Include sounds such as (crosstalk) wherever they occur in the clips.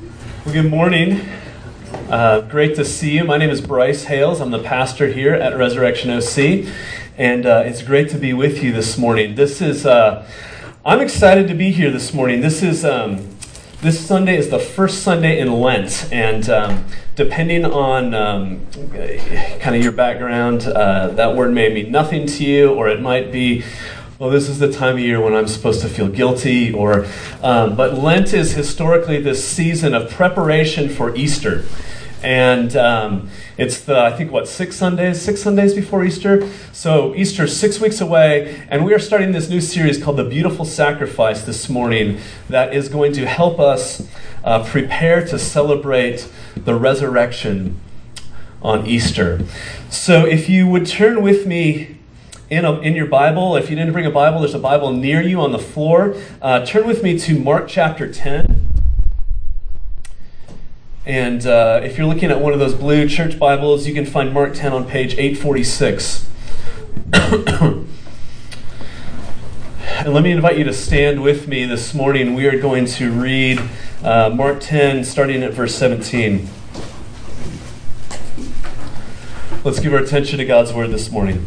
Well, good morning. Uh, great to see you. My name is Bryce Hales. I'm the pastor here at Resurrection OC, and uh, it's great to be with you this morning. This is, uh, I'm excited to be here this morning. This is, um, this Sunday is the first Sunday in Lent, and um, depending on um, kind of your background, uh, that word may mean nothing to you, or it might be well, this is the time of year when I'm supposed to feel guilty, or, um, but Lent is historically this season of preparation for Easter. And um, it's the, I think, what, six Sundays, six Sundays before Easter? So Easter's six weeks away, and we are starting this new series called The Beautiful Sacrifice this morning that is going to help us uh, prepare to celebrate the resurrection on Easter. So if you would turn with me in, a, in your Bible. If you didn't bring a Bible, there's a Bible near you on the floor. Uh, turn with me to Mark chapter 10. And uh, if you're looking at one of those blue church Bibles, you can find Mark 10 on page 846. (coughs) and let me invite you to stand with me this morning. We are going to read uh, Mark 10, starting at verse 17. Let's give our attention to God's word this morning.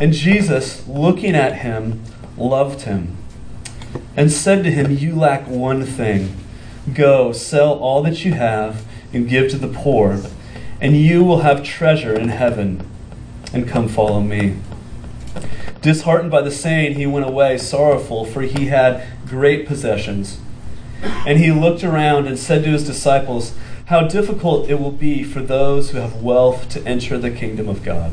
And Jesus, looking at him, loved him and said to him, You lack one thing. Go, sell all that you have and give to the poor, and you will have treasure in heaven. And come follow me. Disheartened by the saying, he went away sorrowful, for he had great possessions. And he looked around and said to his disciples, How difficult it will be for those who have wealth to enter the kingdom of God.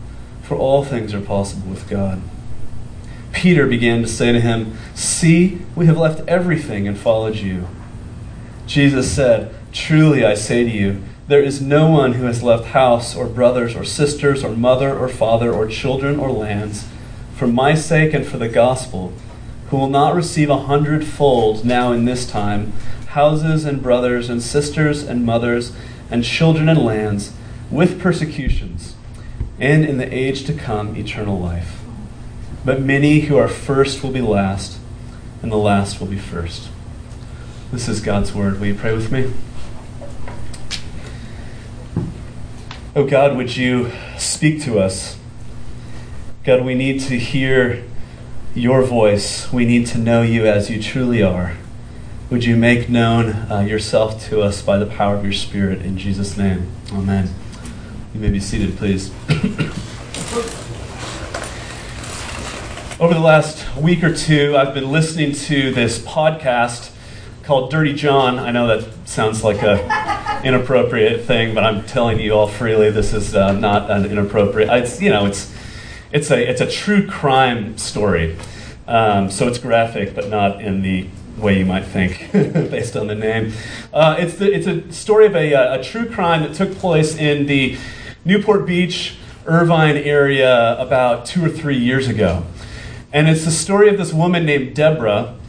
for all things are possible with God. Peter began to say to him, See, we have left everything and followed you. Jesus said, Truly I say to you, there is no one who has left house or brothers or sisters or mother or father or children or lands for my sake and for the gospel who will not receive a hundredfold now in this time houses and brothers and sisters and mothers and children and lands with persecutions and in the age to come, eternal life. But many who are first will be last, and the last will be first. This is God's word. Will you pray with me? Oh God, would you speak to us? God, we need to hear your voice. We need to know you as you truly are. Would you make known uh, yourself to us by the power of your Spirit in Jesus' name? Amen. You may be seated, please. Over the last week or two, I've been listening to this podcast called Dirty John. I know that sounds like a (laughs) inappropriate thing, but I'm telling you all freely, this is uh, not an inappropriate. It's you know, it's it's a it's a true crime story. Um, so it's graphic, but not in the way you might think, (laughs) based on the name. Uh, it's the, it's a story of a, a true crime that took place in the Newport Beach, Irvine area about two or three years ago. And it's the story of this woman named Deborah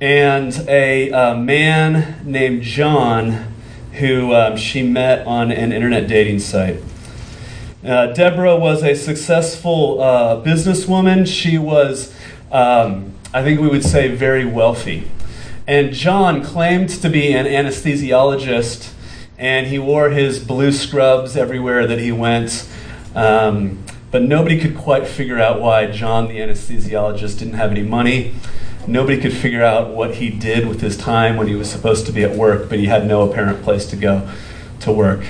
and a uh, man named John who um, she met on an internet dating site. Uh, Deborah was a successful uh, businesswoman. She was, um, I think we would say, very wealthy. And John claimed to be an anesthesiologist and he wore his blue scrubs everywhere that he went. Um, but nobody could quite figure out why John, the anesthesiologist, didn't have any money. Nobody could figure out what he did with his time when he was supposed to be at work, but he had no apparent place to go to work.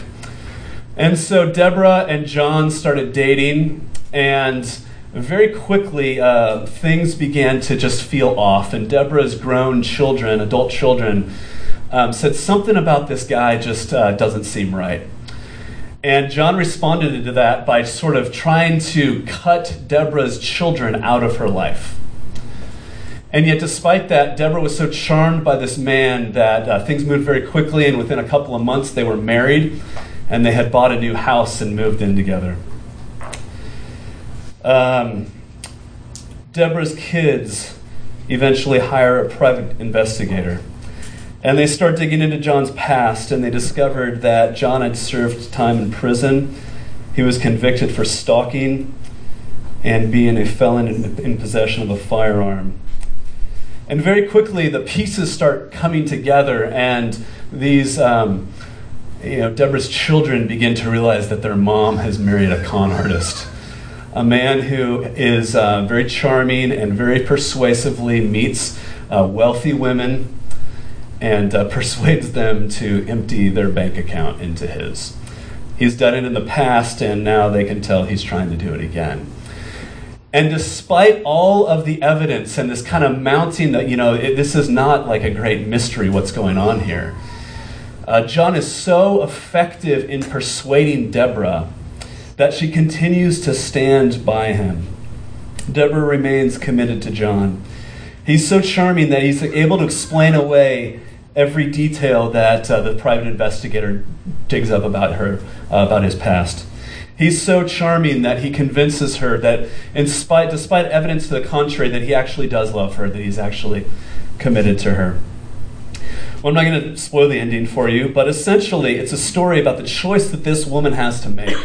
And so Deborah and John started dating, and very quickly uh, things began to just feel off. And Deborah's grown children, adult children, um, said something about this guy just uh, doesn't seem right. And John responded to that by sort of trying to cut Deborah's children out of her life. And yet, despite that, Deborah was so charmed by this man that uh, things moved very quickly, and within a couple of months, they were married and they had bought a new house and moved in together. Um, Deborah's kids eventually hire a private investigator. And they start digging into John's past, and they discovered that John had served time in prison. He was convicted for stalking and being a felon in, in possession of a firearm. And very quickly, the pieces start coming together, and these, um, you know, Deborah's children begin to realize that their mom has married a con artist. A man who is uh, very charming and very persuasively meets uh, wealthy women and uh, (laughs) persuades them to empty their bank account into his. He's done it in the past, and now they can tell he's trying to do it again. And despite all of the evidence and this kind of mounting that, you know, it, this is not like a great mystery what's going on here, uh, John is so effective in persuading Deborah that she continues to stand by him. Deborah remains committed to John. He's so charming that he's able to explain away every detail that uh, the private investigator digs up about her, uh, about his past. He's so charming that he convinces her that, in spite, despite evidence to the contrary, that he actually does love her, that he's actually committed to her. Well, I'm not going to spoil the ending for you, but essentially, it's a story about the choice that this woman has to make.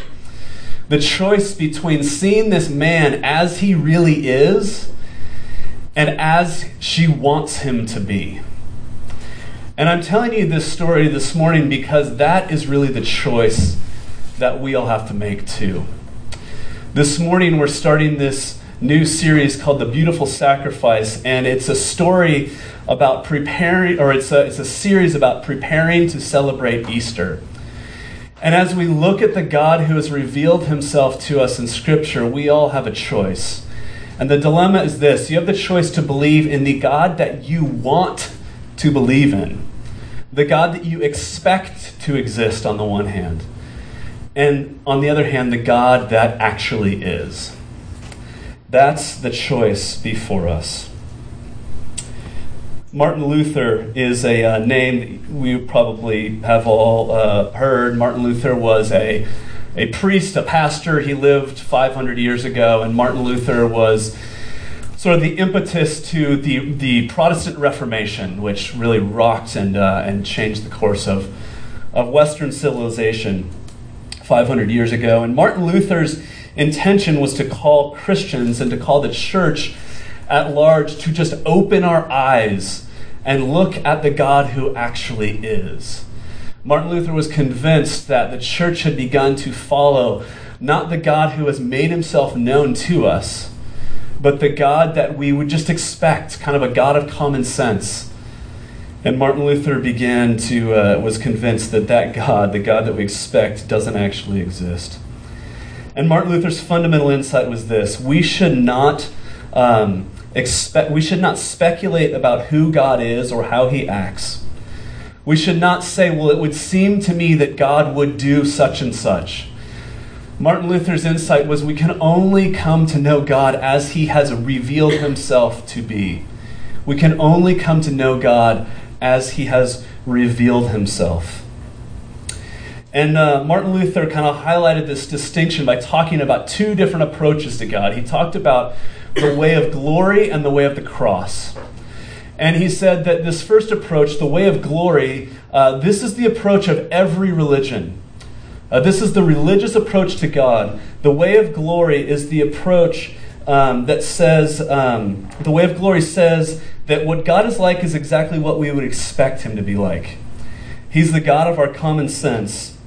The choice between seeing this man as he really is and as she wants him to be. And I'm telling you this story this morning because that is really the choice that we all have to make too. This morning, we're starting this new series called The Beautiful Sacrifice, and it's a story about preparing, or it's a, it's a series about preparing to celebrate Easter. And as we look at the God who has revealed himself to us in Scripture, we all have a choice. And the dilemma is this you have the choice to believe in the God that you want to believe in, the God that you expect to exist on the one hand and on the other hand, the God that actually is. That's the choice before us. Martin Luther is a uh, name we probably have all uh, heard. Martin Luther was a, a priest, a pastor. He lived 500 years ago, and Martin Luther was sort of the impetus to the, the Protestant Reformation, which really rocked and, uh, and changed the course of, of Western civilization. 500 years ago. And Martin Luther's intention was to call Christians and to call the church at large to just open our eyes and look at the God who actually is. Martin Luther was convinced that the church had begun to follow not the God who has made himself known to us, but the God that we would just expect, kind of a God of common sense and Martin Luther began to, uh, was convinced that that God, the God that we expect, doesn't actually exist. And Martin Luther's fundamental insight was this we should not. Um, expect, we should not speculate about who God is or how he acts. We should not say, well, it would seem to me that God would do such and such. Martin Luther's insight was we can only come to know God as he has revealed himself to be. We can only come to know God as he has revealed himself. And uh, Martin Luther kind of highlighted this distinction by talking about two different approaches to God. He talked about the way of glory and the way of the cross. And he said that this first approach, the way of glory, uh, this is the approach of every religion. Uh, this is the religious approach to God. The way of glory is the approach um, that says, um, the way of glory says that what God is like is exactly what we would expect him to be like. He's the God of our common sense.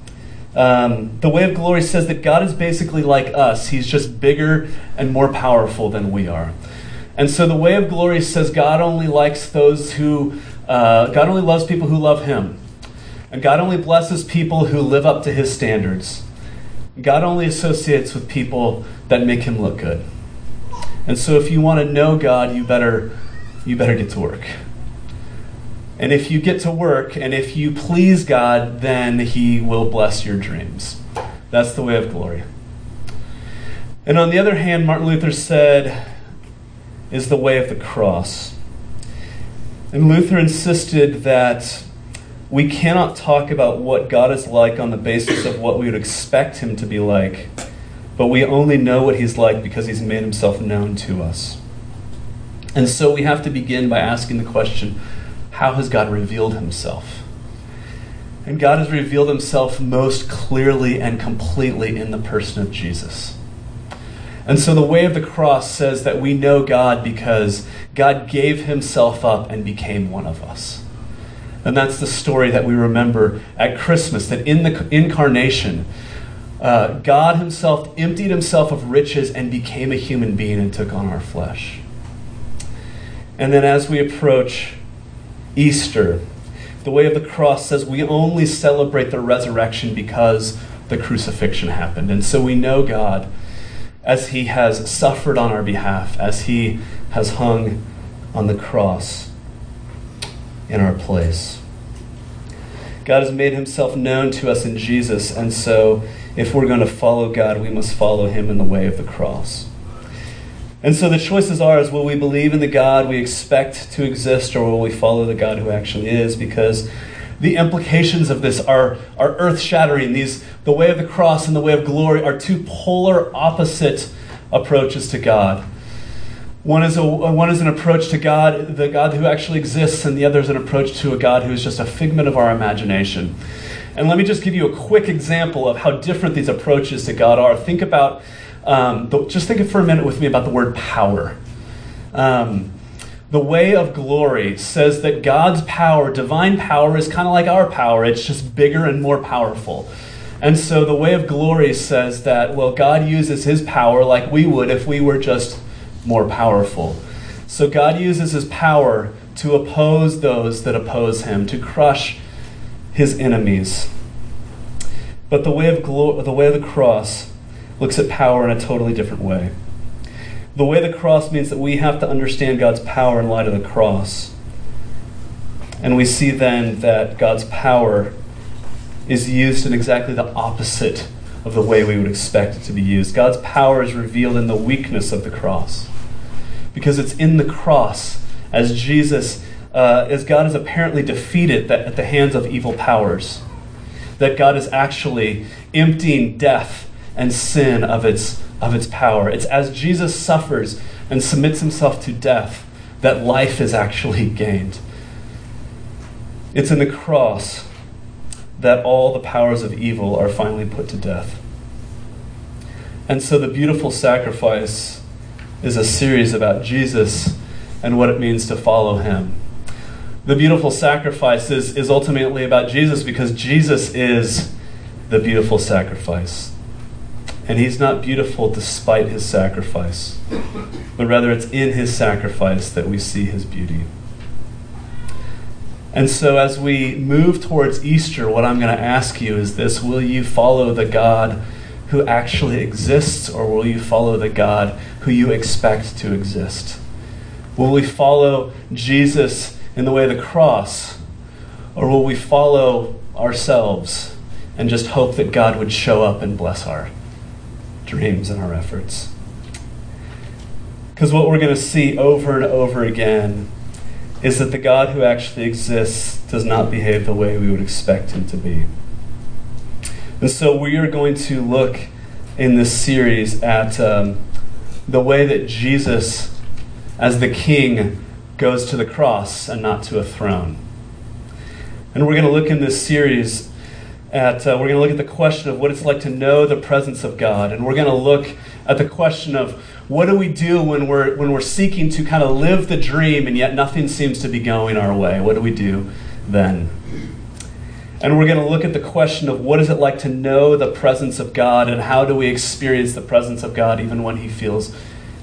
Um, the way of glory says that God is basically like us, He's just bigger and more powerful than we are. And so the way of glory says God only likes those who, uh, God only loves people who love Him. And God only blesses people who live up to His standards. God only associates with people that make Him look good. And so if you want to know God, you better, you better get to work. And if you get to work and if you please God, then He will bless your dreams. That's the way of glory. And on the other hand, Martin Luther said, is the way of the cross. And Luther insisted that we cannot talk about what God is like on the basis of what we would expect him to be like, but we only know what he's like because he's made himself known to us. And so we have to begin by asking the question how has God revealed himself? And God has revealed himself most clearly and completely in the person of Jesus. And so the way of the cross says that we know God because God gave himself up and became one of us. And that's the story that we remember at Christmas that in the incarnation, uh, God himself emptied himself of riches and became a human being and took on our flesh. And then as we approach Easter, the way of the cross says we only celebrate the resurrection because the crucifixion happened. And so we know God as he has suffered on our behalf, as he has hung on the cross in our place. God has made himself known to us in Jesus, and so if we're going to follow God, we must follow him in the way of the cross. And so the choices are is will we believe in the God we expect to exist or will we follow the God who actually is because the implications of this are, are earth shattering. These, the way of the cross and the way of glory are two polar opposite approaches to God. One is, a, one is an approach to God, the God who actually exists, and the other is an approach to a God who is just a figment of our imagination. And let me just give you a quick example of how different these approaches to God are. Think about, um, the, just think for a minute with me about the word power. Um, the way of glory says that God's power, divine power, is kind of like our power. It's just bigger and more powerful. And so the way of glory says that, well, God uses his power like we would if we were just more powerful. So God uses his power to oppose those that oppose him, to crush his enemies. But the way of, glo- the, way of the cross looks at power in a totally different way. The way the cross means that we have to understand God's power in light of the cross. And we see then that God's power is used in exactly the opposite of the way we would expect it to be used. God's power is revealed in the weakness of the cross. Because it's in the cross, as Jesus, uh, as God is apparently defeated at the hands of evil powers, that God is actually emptying death and sin of its of its power. It's as Jesus suffers and submits himself to death that life is actually (laughs) gained. It's in the cross that all the powers of evil are finally put to death. And so the beautiful sacrifice is a series about Jesus and what it means to follow him. The beautiful sacrifice is, is ultimately about Jesus because Jesus is the beautiful sacrifice. And he's not beautiful despite his sacrifice, but rather it's in his sacrifice that we see his beauty. And so, as we move towards Easter, what I'm going to ask you is this Will you follow the God who actually exists, or will you follow the God who you expect to exist? Will we follow Jesus in the way of the cross, or will we follow ourselves and just hope that God would show up and bless our dreams and our efforts. Because what we're going to see over and over again is that the God who actually exists does not behave the way we would expect him to be. And so we are going to look in this series at um, the way that Jesus, as the king, goes to the cross and not to a throne. And we're going to look in this series at, uh, we're going to look at the question of what it's like to know the presence of God. And we're going to look at the question of what do we do when we're, when we're seeking to kind of live the dream and yet nothing seems to be going our way? What do we do then? And we're going to look at the question of what is it like to know the presence of God and how do we experience the presence of God even when He feels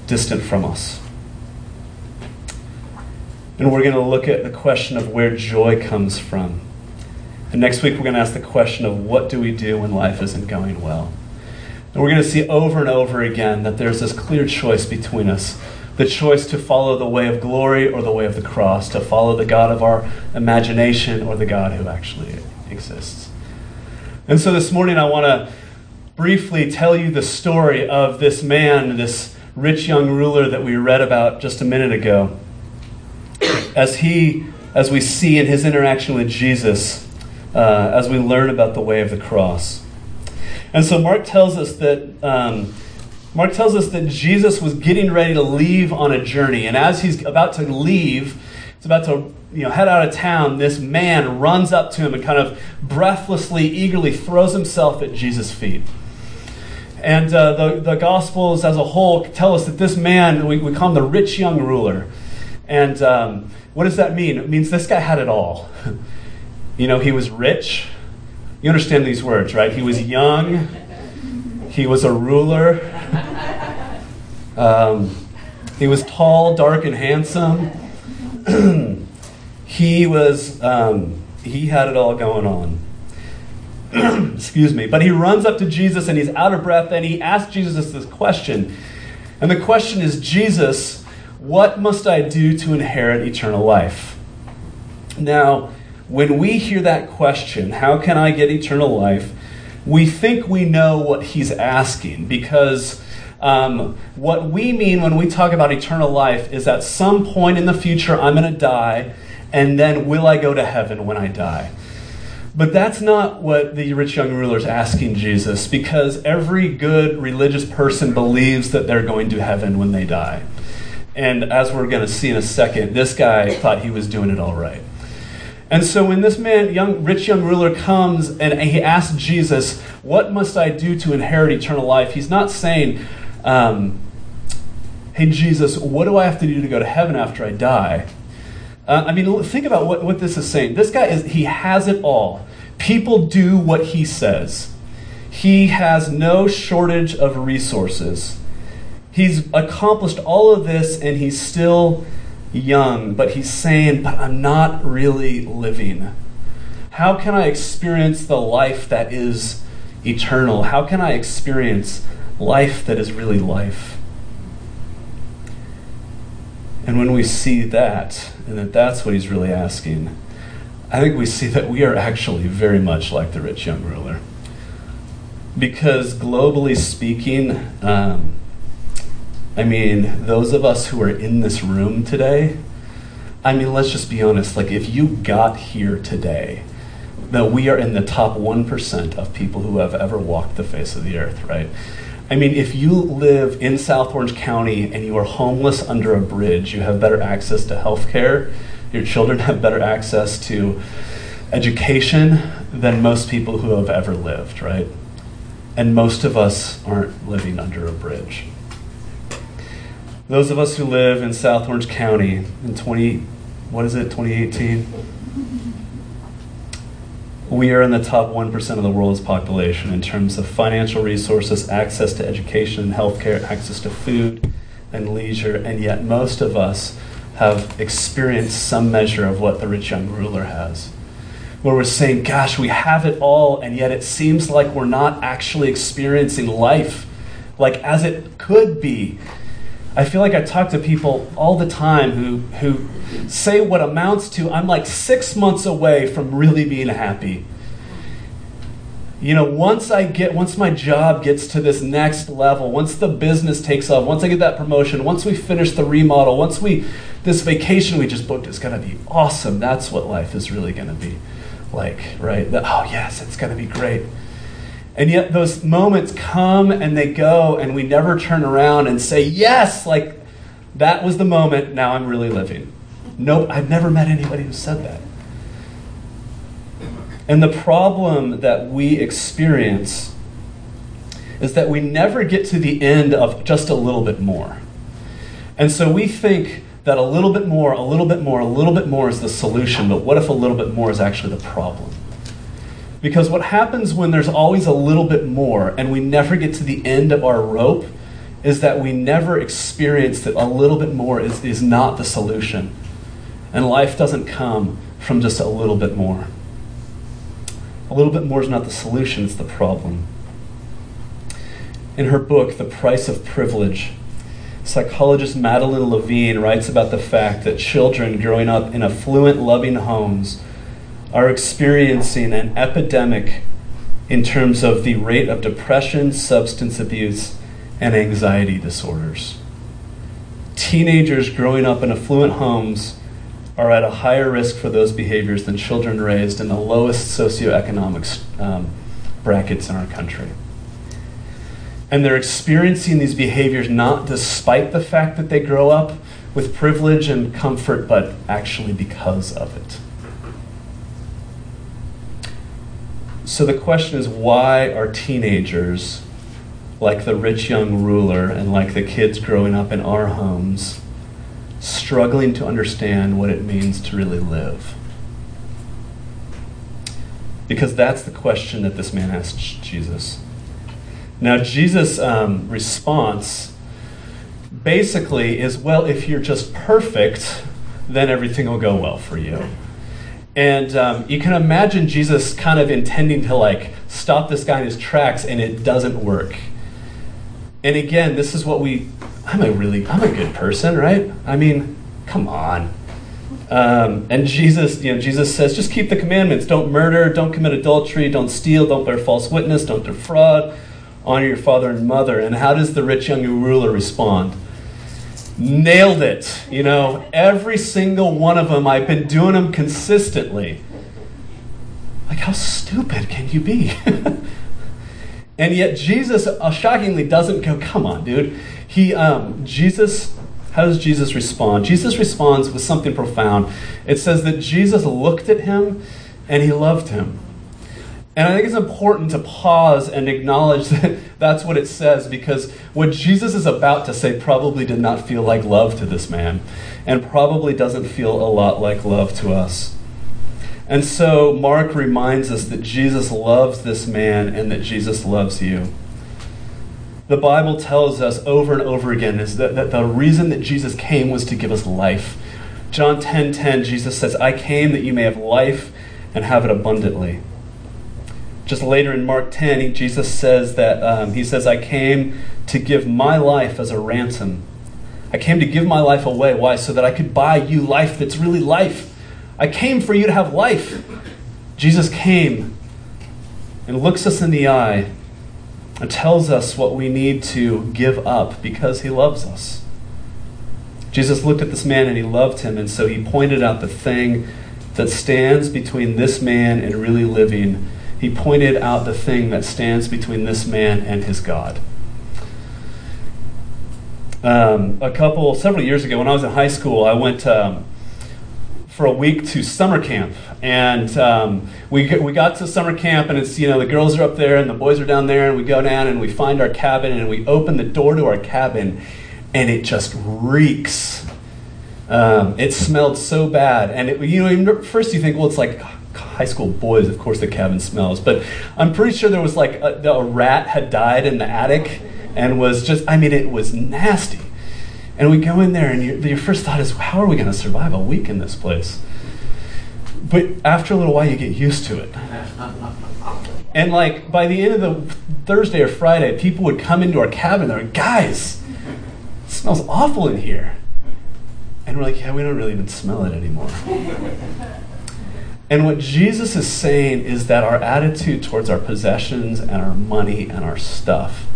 distant from us. And we're going to look at the question of where joy comes from. And next week, we're going to ask the question of what do we do when life isn't going well? And we're going to see over and over again that there's this clear choice between us the choice to follow the way of glory or the way of the cross, to follow the God of our imagination or the God who actually exists. And so this morning, I want to briefly tell you the story of this man, this rich young ruler that we read about just a minute ago. As he, as we see in his interaction with Jesus, uh, as we learn about the way of the cross. And so Mark tells us that um, Mark tells us that Jesus was getting ready to leave on a journey, and as he's about to leave, he's about to you know head out of town. This man runs up to him and kind of breathlessly, eagerly throws himself at Jesus' feet. And uh, the, the Gospels as a whole tell us that this man, we, we call him the rich young ruler. And um, what does that mean? It means this guy had it all. (laughs) you know, he was rich. You understand these words, right? He was young. He was a ruler. (laughs) Um, he was tall, dark, and handsome. (clears throat) he was, um, he had it all going on. (clears throat) Excuse me. But he runs up to Jesus and he's out of breath and he asks Jesus this question. And the question is Jesus, what must I do to inherit eternal life? Now, when we hear that question, how can I get eternal life? We think we know what he's asking because um, what we mean when we talk about eternal life is at some point in the future, I'm going to die, and then will I go to heaven when I die? But that's not what the rich young ruler is asking Jesus, because every good religious person believes that they're going to heaven when they die. And as we're going to see in a second, this guy thought he was doing it all right. And so when this man, young, rich young ruler, comes and he asks Jesus, What must I do to inherit eternal life? He's not saying, um, Hey, Jesus, what do I have to do to go to heaven after I die? Uh, I mean, think about what, what this is saying. This guy is, he has it all. People do what he says. He has no shortage of resources. He's accomplished all of this and he's still young, but he's saying, But I'm not really living. How can I experience the life that is eternal? How can I experience life that is really life? And when we see that, and that that's what he's really asking, I think we see that we are actually very much like the rich young ruler. Because globally speaking, um, I mean, those of us who are in this room today, I mean, let's just be honest. Like, if you got here today, that we are in the top 1% of people who have ever walked the face of the earth, right? I mean, if you live in South Orange County and you are homeless under a bridge, you have better access to health care, your children have better access to education than most people who have ever lived, right? And most of us aren't living under a bridge. Those of us who live in South Orange County in 20, what is it, 2018? We are in the top 1% of the world's population in terms of financial resources, access to education and healthcare, access to food and leisure, and yet most of us have experienced some measure of what the rich young ruler has. Where we're saying, gosh, we have it all, and yet it seems like we're not actually experiencing life like as it could be I feel like I talk to people all the time who, who say what amounts to I'm like six months away from really being happy. You know, once I get, once my job gets to this next level, once the business takes off, once I get that promotion, once we finish the remodel, once we, this vacation we just booked is going to be awesome. That's what life is really going to be like, right? Oh, yes, it's going to be great. And yet those moments come and they go, and we never turn around and say, Yes, like that was the moment, now I'm really living. Nope, I've never met anybody who said that. And the problem that we experience is that we never get to the end of just a little bit more. And so we think that a little bit more, a little bit more, a little bit more is the solution, but what if a little bit more is actually the problem? Because what happens when there's always a little bit more and we never get to the end of our rope is that we never experience that a little bit more is, is not the solution. And life doesn't come from just a little bit more. A little bit more is not the solution, it's the problem. In her book, The Price of Privilege, psychologist Madeline Levine writes about the fact that children growing up in affluent, loving homes are experiencing an epidemic in terms of the rate of depression, substance abuse, and anxiety disorders. Teenagers growing up in affluent homes are at a higher risk for those behaviors than children raised in the lowest socioeconomic um, brackets in our country. And they're experiencing these behaviors not despite the fact that they grow up with privilege and comfort, but actually because of it. So the question is why are teenagers like the rich young ruler and like the kids growing up in our homes struggling to understand what it means to really live? Because that's the question that this man asked Jesus. Now, Jesus' um, response basically is well, if you're just perfect, then everything will go well for you. And um, you can imagine Jesus kind of intending to like stop this guy in his tracks, and it doesn't work. And again, this is what we. I'm a really, I'm a good person, right? I mean, come on. Um, and Jesus, you know, Jesus says, just keep the commandments. Don't murder. Don't commit adultery. Don't steal. Don't bear false witness. Don't defraud honor your father and mother. And how does the rich young ruler respond? Nailed it. You know, every single one of them, I've been doing them consistently. Like, how stupid can you be? (laughs) and yet, Jesus uh, shockingly doesn't go, come on, dude. He, um, Jesus, how does Jesus respond? Jesus responds with something profound. It says that Jesus looked at him and he loved him. And I think it's important to pause and acknowledge (laughs) that that's what it says because what Jesus is about to say probably did not feel like love to this man and probably doesn't feel a lot like love to us. And so Mark reminds us that Jesus loves this man and that Jesus loves you. The Bible tells us over and over again is that, that the reason that Jesus came was to give us life. John 10:10 10, 10, Jesus says, "I came that you may have life and have it abundantly." Just later in Mark 10, Jesus says that um, he says, I came to give my life as a ransom. I came to give my life away. Why? So that I could buy you life that's really life. I came for you to have life. Jesus came and looks us in the eye and tells us what we need to give up because he loves us. Jesus looked at this man and he loved him, and so he pointed out the thing that stands between this man and really living he pointed out the thing that stands between this man and his God. Um, a couple, several years ago, when I was in high school, I went um, for a week to summer camp, and um, we we got to summer camp, and it's you know the girls are up there and the boys are down there, and we go down and we find our cabin, and we open the door to our cabin, and it just reeks. Um, it smelled so bad, and it, you know first you think, well, it's like high school boys, of course, the cabin smells. But I'm pretty sure there was like a, a rat had died in the attic and was just, I mean, it was nasty. And we go in there, and your, your first thought is, how are we going to survive a week in this place? But after a little while, you get used to it. (laughs) And like by the end of the Thursday or Friday, people would come into our cabin. They're like, guys, it smells awful in here. And we're like, yeah, we don't really even smell it anymore. (laughs) And what Jesus is saying is that our attitude towards our possessions and our money and our stuff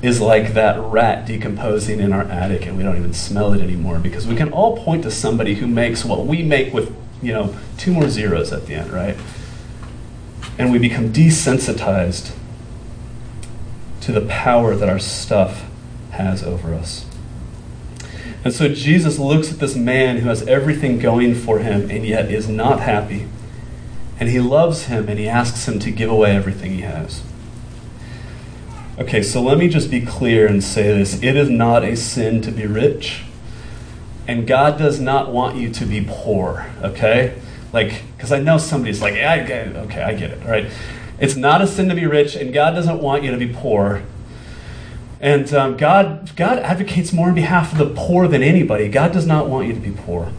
is like that rat decomposing in our attic and we don't even smell it anymore because we can all point to somebody who makes what we make with, you know, two more zeros at the end, right? And we become desensitized to the power that our stuff has over us. And so Jesus looks at this man who has everything going for him and yet is not happy. And he loves him and he asks him to give away everything he has. Okay, so let me just be clear and say this it is not a sin to be rich. And God does not want you to be poor, okay? Like, because I know somebody's like, I get it. okay, I get it, all right? It's not a sin to be rich, and God doesn't want you to be poor. And um, God, God advocates more on behalf of the poor than anybody. God does not want you to be poor.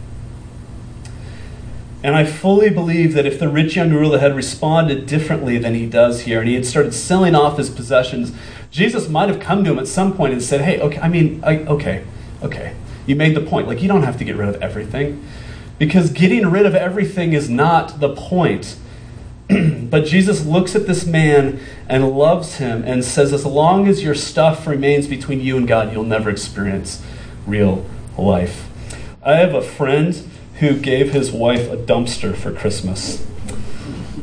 And I fully believe that if the rich young ruler had responded differently than he does here, and he had started selling off his possessions, Jesus might have come to him at some point and said, Hey, okay, I mean, I, okay, okay. You made the point. Like, you don't have to get rid of everything. Because getting rid of everything is not the point. But Jesus looks at this man and loves him and says, As long as your stuff remains between you and God, you'll never experience real life. I have a friend who gave his wife a dumpster for Christmas.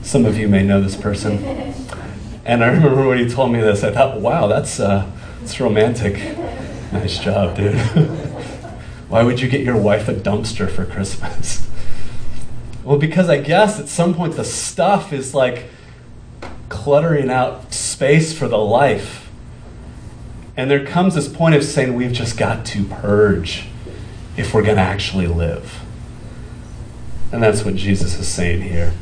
Some of you may know this person. And I remember when he told me this, I thought, wow, that's, uh, that's romantic. Nice job, dude. (laughs) Why would you get your wife a dumpster for Christmas? (laughs) Well, because I guess at some point the stuff is like cluttering out space for the life. And there comes this point of saying we've just got to purge if we're going to actually live. And that's what Jesus is saying here.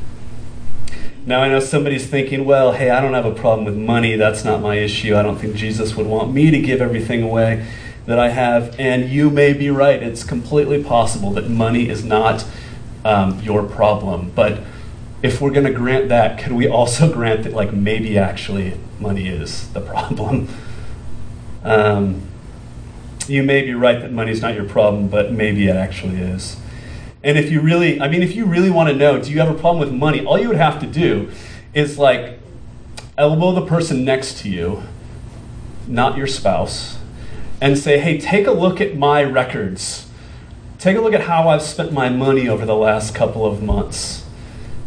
Now, I know somebody's thinking, well, hey, I don't have a problem with money. That's not my issue. I don't think Jesus would want me to give everything away that I have. And you may be right. It's completely possible that money is not um, your problem. But if we're going to grant that, can we also (laughs) grant that, like, maybe actually money is the problem? Um, you may be right that money's not your problem, but maybe it actually is. And if you really, I mean, if you really want to know, do you have a problem with money? All you would have to do is like elbow the person next to you, not your spouse, and say, hey, take a look at my records. Take a look at how I've spent my money over the last couple of months.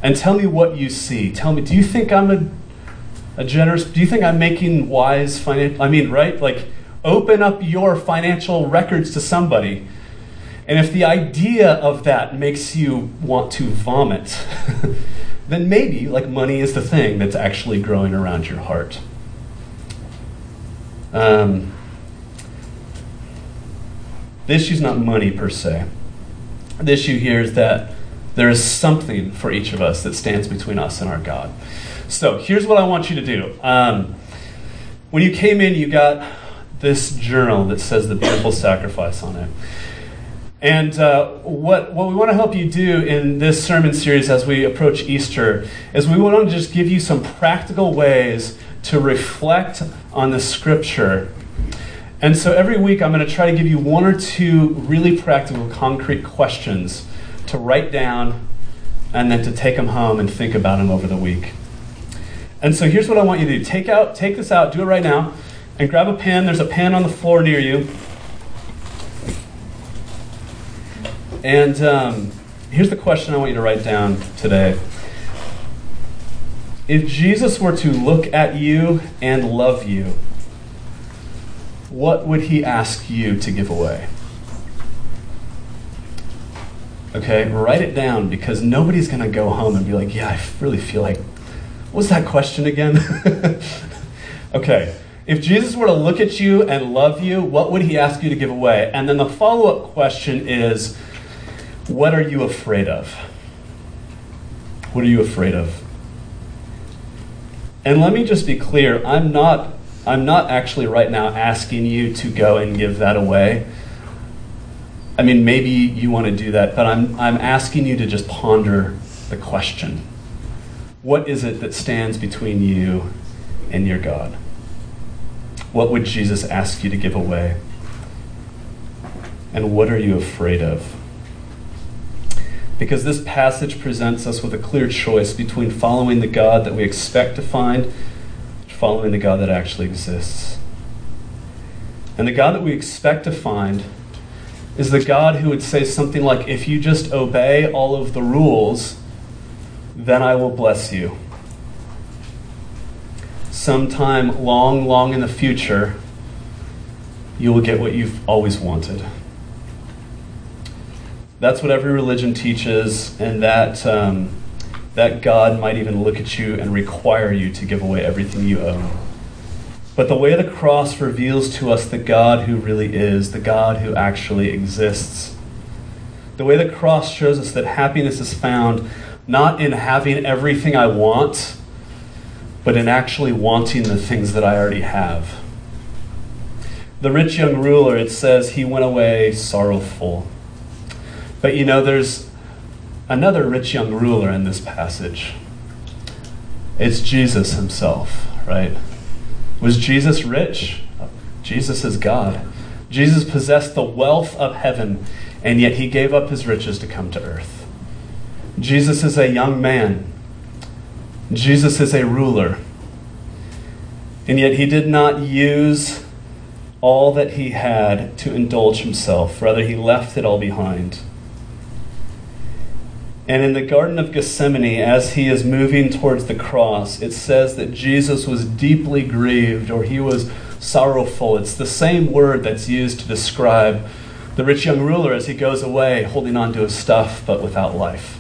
And tell me what you see. Tell me, do you think I'm a, a generous, do you think I'm making wise financial, I mean, right? Like, open up your financial records to somebody and if the idea of that makes you want to vomit, (laughs) then maybe like money is the thing that's actually growing around your heart. Um, the issue is not money per se. The issue here is that there is something for each of us that stands between us and our God. So here's what I want you to do. Um, when you came in, you got this journal that says the beautiful sacrifice on it. And uh, what, what we want to help you do in this sermon series as we approach Easter is we want to just give you some practical ways to reflect on the scripture. And so every week I'm going to try to give you one or two really practical, concrete questions to write down and then to take them home and think about them over the week. And so here's what I want you to do take, out, take this out, do it right now, and grab a pen. There's a pen on the floor near you. And um, here's the question I want you to write down today. If Jesus were to look at you and love you, what would he ask you to give away? Okay, write it down because nobody's going to go home and be like, yeah, I really feel like, what was that question again? (laughs) okay, if Jesus were to look at you and love you, what would he ask you to give away? And then the follow up question is, what are you afraid of? What are you afraid of? And let me just be clear, I'm not I'm not actually right now asking you to go and give that away. I mean, maybe you want to do that, but I'm I'm asking you to just ponder the question. What is it that stands between you and your God? What would Jesus ask you to give away? And what are you afraid of? because this passage presents us with a clear choice between following the God that we expect to find following the God that actually exists. And the God that we expect to find is the God who would say something like, If you just obey all of the rules, then I will bless you. Sometime long, long in the future, you will get what you've always wanted. That's what every religion teaches, and that, um, that God might even look at you and require you to give away everything you own. But the way the cross reveals to us the God who really is, the God who actually exists. The way the cross shows us that happiness is found not in having everything I want, but in actually wanting the things that I already have. The rich young ruler, it says, he went away sorrowful but you know, there's another rich young ruler in this passage. It's Jesus himself, right? Was Jesus rich? Jesus is God. Jesus possessed the wealth of heaven, and yet he gave up his riches to come to earth. Jesus is a young man. Jesus is a ruler. And yet he did not use all that he had to indulge himself. Rather, he left it all behind. And in the Garden of Gethsemane, as he is moving towards the cross, it says that Jesus was deeply grieved or he was sorrowful. It's the same word that's used to describe the rich young ruler as he goes away holding on to his stuff but without life.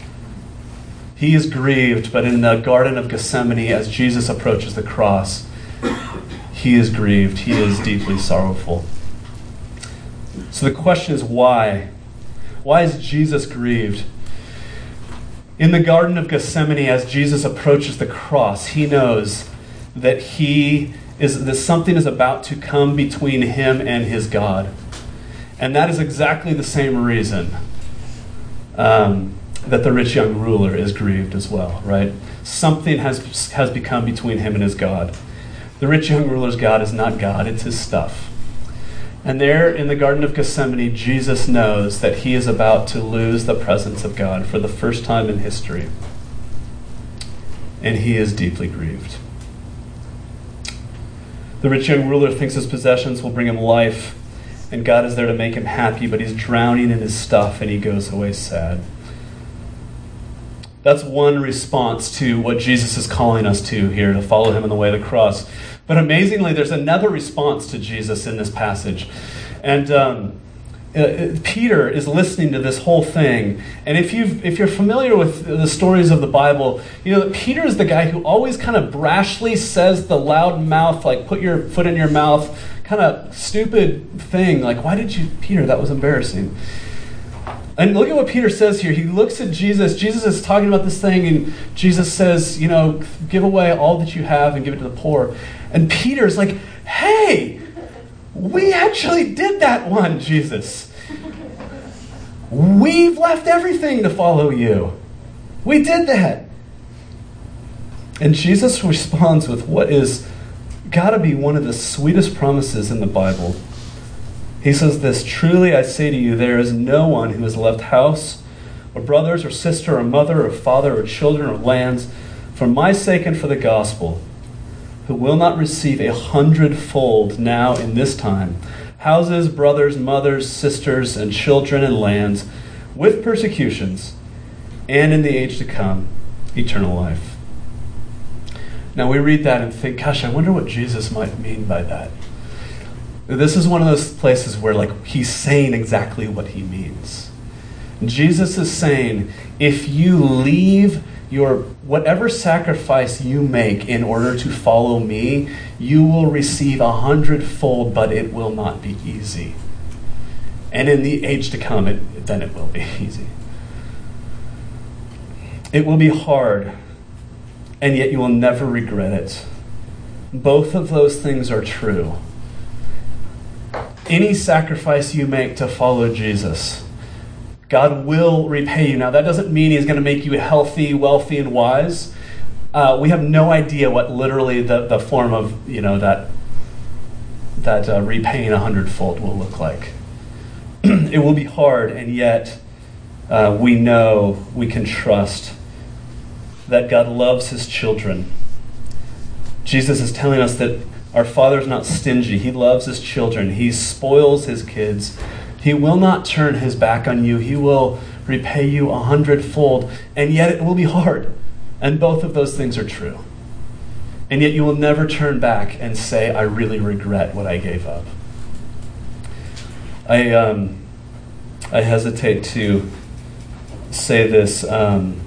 He is grieved, but in the Garden of Gethsemane, as Jesus approaches the cross, he is grieved. He is deeply sorrowful. So the question is why? Why is Jesus grieved? In the Garden of Gethsemane, as Jesus approaches the cross, he knows that he is that something is about to come between him and his God. And that is exactly the same reason um, that the rich young ruler is grieved as well, right? Something has, has become between him and his God. The rich young ruler's God is not God, it's his stuff. And there in the Garden of Gethsemane, Jesus knows that he is about to lose the presence of God for the first time in history. And he is deeply grieved. The rich young ruler thinks his possessions will bring him life, and God is there to make him happy, but he's drowning in his stuff and he goes away sad. That's one response to what Jesus is calling us to here, to follow him in the way of the cross. But amazingly, there's another response to Jesus in this passage. And um, uh, uh, Peter is listening to this whole thing. And if, you if you're familiar with the stories of the Bible, you know that Peter is the guy who always kind of brashly says the loud mouth, like put your foot in your mouth, kind of stupid thing. Like, why did you, Peter? That was embarrassing. And look at what Peter says here. He looks at Jesus. Jesus is talking about this thing, and Jesus says, you know, give away all that you have and give it to the poor. And Peter's like, hey, we actually did that one, Jesus. We've left everything to follow you. We did that. And Jesus responds with what is got to be one of the sweetest promises in the Bible. He says this Truly I say to you, there is no one who has left house, or brothers, or sister, or mother, or father, or children, or lands, for my sake and for the gospel who will not receive a hundredfold now in this time houses, brothers, mothers, sisters, and children and lands with persecutions, and in the age to come, eternal life. Now we read that and think, gosh, I wonder what Jesus might mean by that. This is one of those places where like he's saying exactly what he means. Jesus is saying, if you leave your whatever sacrifice you make in order to follow me, you will receive a hundredfold, but it will not be easy. And in the age to come, it, then it will be (laughs) easy. It will be hard, and yet you will never regret it. Both of those things are true. Any sacrifice you make to follow Jesus, God will repay you. Now, that doesn't mean He's going to make you healthy, wealthy, and wise. Uh, we have no idea what literally the, the form of you know that that uh, repaying a hundredfold will look like. (clears throat) it will be hard, and yet uh, we know we can trust that God loves His children. Jesus is telling us that our Father is not stingy. He loves His children. He spoils His kids. He will not turn his back on you. He will repay you a hundredfold, and yet it will be hard. And both of those things are true. And yet you will never turn back and say, I really regret what I gave up. I, um, I hesitate to say this, um,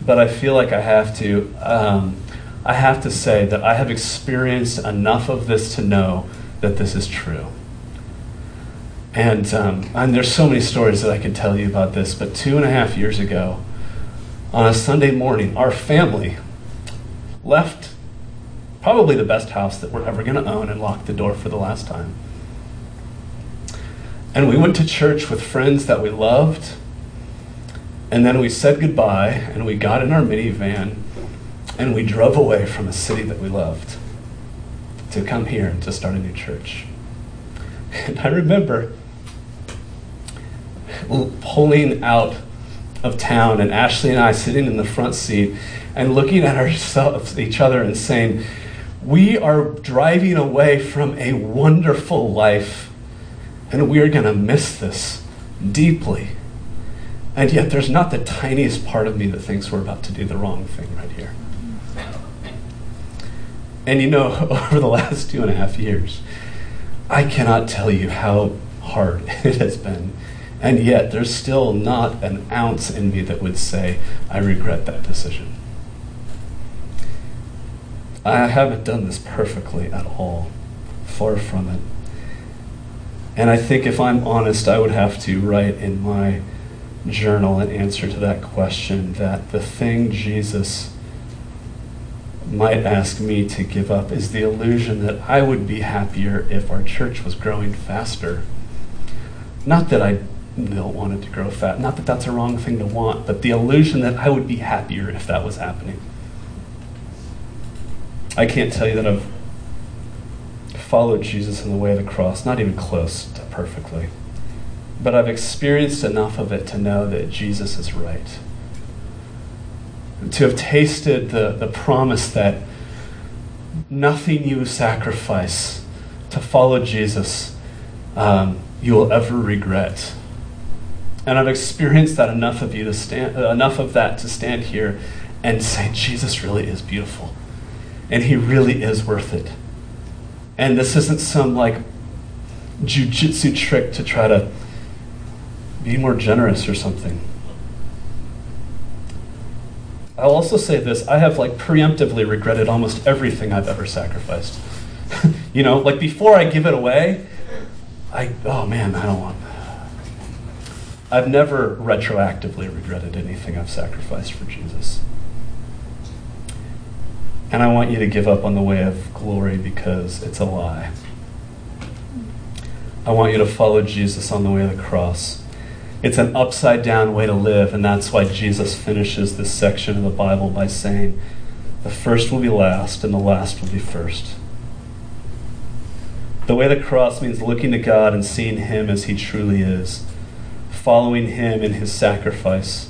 but I feel like I have to. Um, I have to say that I have experienced enough of this to know that this is true. And, um, and there's so many stories that I could tell you about this, but two and a half years ago, on a Sunday morning, our family left probably the best house that we're ever going to own and locked the door for the last time. And we went to church with friends that we loved. And then we said goodbye and we got in our minivan and we drove away from a city that we loved to come here and to start a new church. (laughs) And I remember pulling out of town and Ashley and I sitting in the front seat and looking at ourselves, each other and saying, we are driving away from a wonderful life and we are going to miss this deeply. And yet, there's not the tiniest part of me that thinks we're about to do the wrong thing right here. And you know, (laughs) over the last two and a half years, I cannot tell you how hard (laughs) it has been. And yet, there's still not an ounce in me that would say, I regret that decision. I haven't done this perfectly at all. Far from it. And I think if I'm honest, I would have to write in my journal an answer to that question that the thing Jesus might ask me to give up is the illusion that I would be happier if our church was growing faster. Not that I don't want it to grow fat. not that that's a wrong thing to want, but the illusion that I would be happier if that was happening. I can't tell you that I've followed Jesus in the way of the cross, not even close to perfectly. But I've experienced enough of it to know that Jesus is right. And to have tasted the, the promise that nothing you sacrifice to follow Jesus um, you will ever regret. And I've experienced that enough of you to stand, uh, enough of that to stand here and say Jesus really is beautiful, and He really is worth it. And this isn't some like jujitsu trick to try to be more generous or something. I'll also say this I have like preemptively regretted almost everything I've ever sacrificed. (laughs) you know, like before I give it away, I, oh man, I don't want. I've never retroactively regretted anything I've sacrificed for Jesus. And I want you to give up on the way of glory because it's a lie. I want you to follow Jesus on the way of the cross. It's an upside down way to live, and that's why Jesus finishes this section of the Bible by saying, The first will be last, and the last will be first. The way of the cross means looking to God and seeing Him as He truly is, following Him in His sacrifice,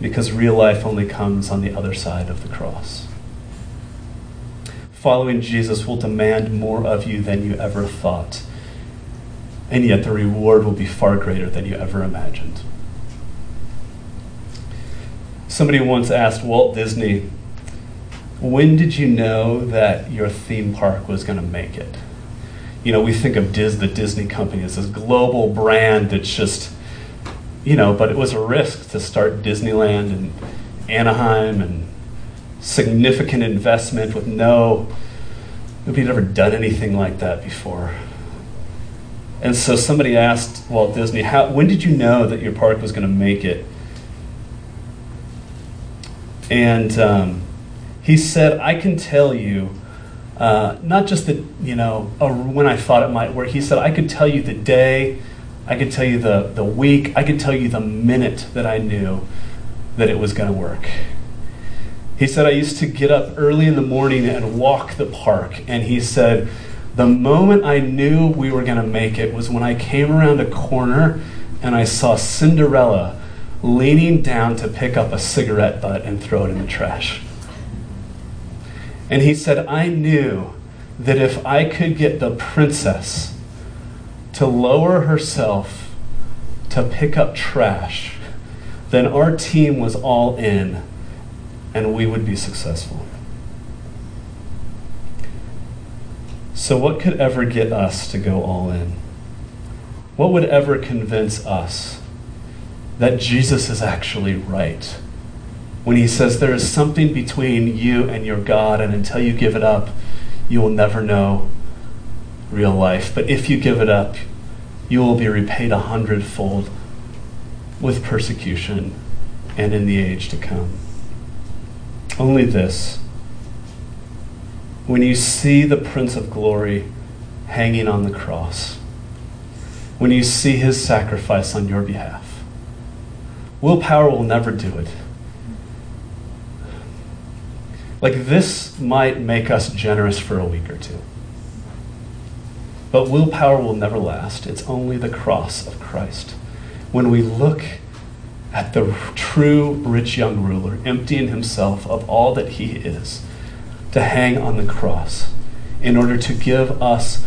because real life only comes on the other side of the cross. Following Jesus will demand more of you than you ever thought and yet the reward will be far greater than you ever imagined. Somebody once asked Walt Disney, When did you know that your theme park was going to make it? You know, we think of Dis- the Disney company as this global brand that's just, you know, but it was a risk to start Disneyland in Anaheim and significant investment with no, nobody had ever done anything like that before. And so somebody asked Walt Disney, how, when did you know that your park was going to make it? And um, he said, I can tell you, uh, not just that, you know, when I thought it might work. He said, I could tell you the day, I could tell you the, the week, I could tell you the minute that I knew that it was going to work. He said, I used to get up early in the morning and walk the park. And he said, the moment I knew we were going to make it was when I came around a corner and I saw Cinderella leaning down to pick up a cigarette butt and throw it in the trash. And he said, I knew that if I could get the princess to lower herself to pick up trash, then our team was all in and we would be successful. So, what could ever get us to go all in? What would ever convince us that Jesus is actually right? When he says there is something between you and your God, and until you give it up, you will never know real life. But if you give it up, you will be repaid a hundredfold with persecution and in the age to come. Only this when you see the Prince of Glory hanging on the cross, when you see his sacrifice on your behalf, Willpower will never do it. Like, this might make us generous for a week or two. But willpower will never last. It's only the cross of Christ. When we look at the true rich young ruler, emptying himself of all that he is to hang on the cross in order to give us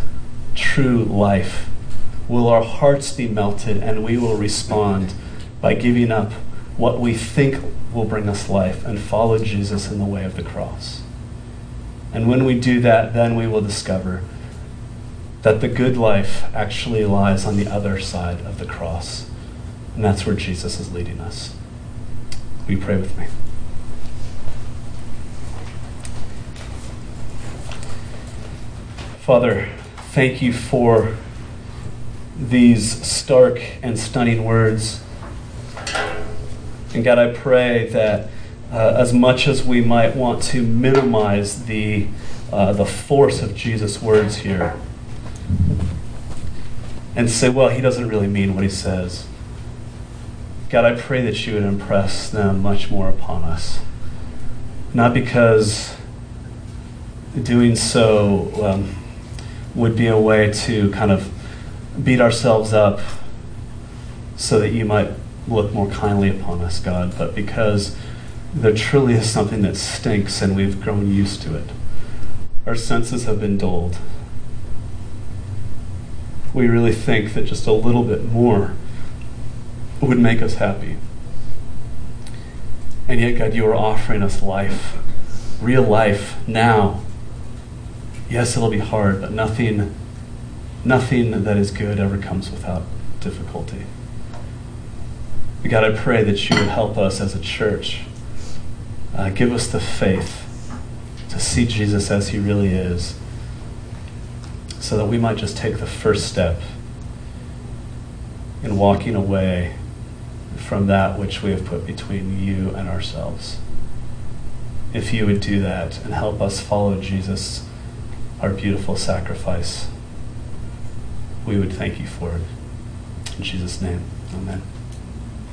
true life, will our hearts be melted and we will respond by giving up what we think will bring us life and follow Jesus in the way of the cross. And when we do that, then we will discover that the good life actually lies on the other side of the cross. And that's where Jesus is leading us. You pray with me? Father, thank you for these stark and stunning words. And God, I pray that uh, as much as we might want to minimize the, uh, the force of Jesus' words here and say, well, he doesn't really mean what he says. God, I pray that you would impress them much more upon us. Not because doing so um, would be a way to kind of beat ourselves up so that you might look more kindly upon us, God, but because there truly is something that stinks and we've grown used to it. Our senses have been dulled. We really think that just a little bit more would make us happy. And yet, God, you are offering us life, real life, now. Yes, it'll be hard, but nothing, nothing that is good ever comes without difficulty. God, I pray that you would help us as a church. Uh, give us the faith to see Jesus as he really is, so that we might just take the first step in walking away from that which we have put between you and ourselves. If you would do that and help us follow Jesus, our beautiful sacrifice, we would thank you for it. In Jesus' name, amen.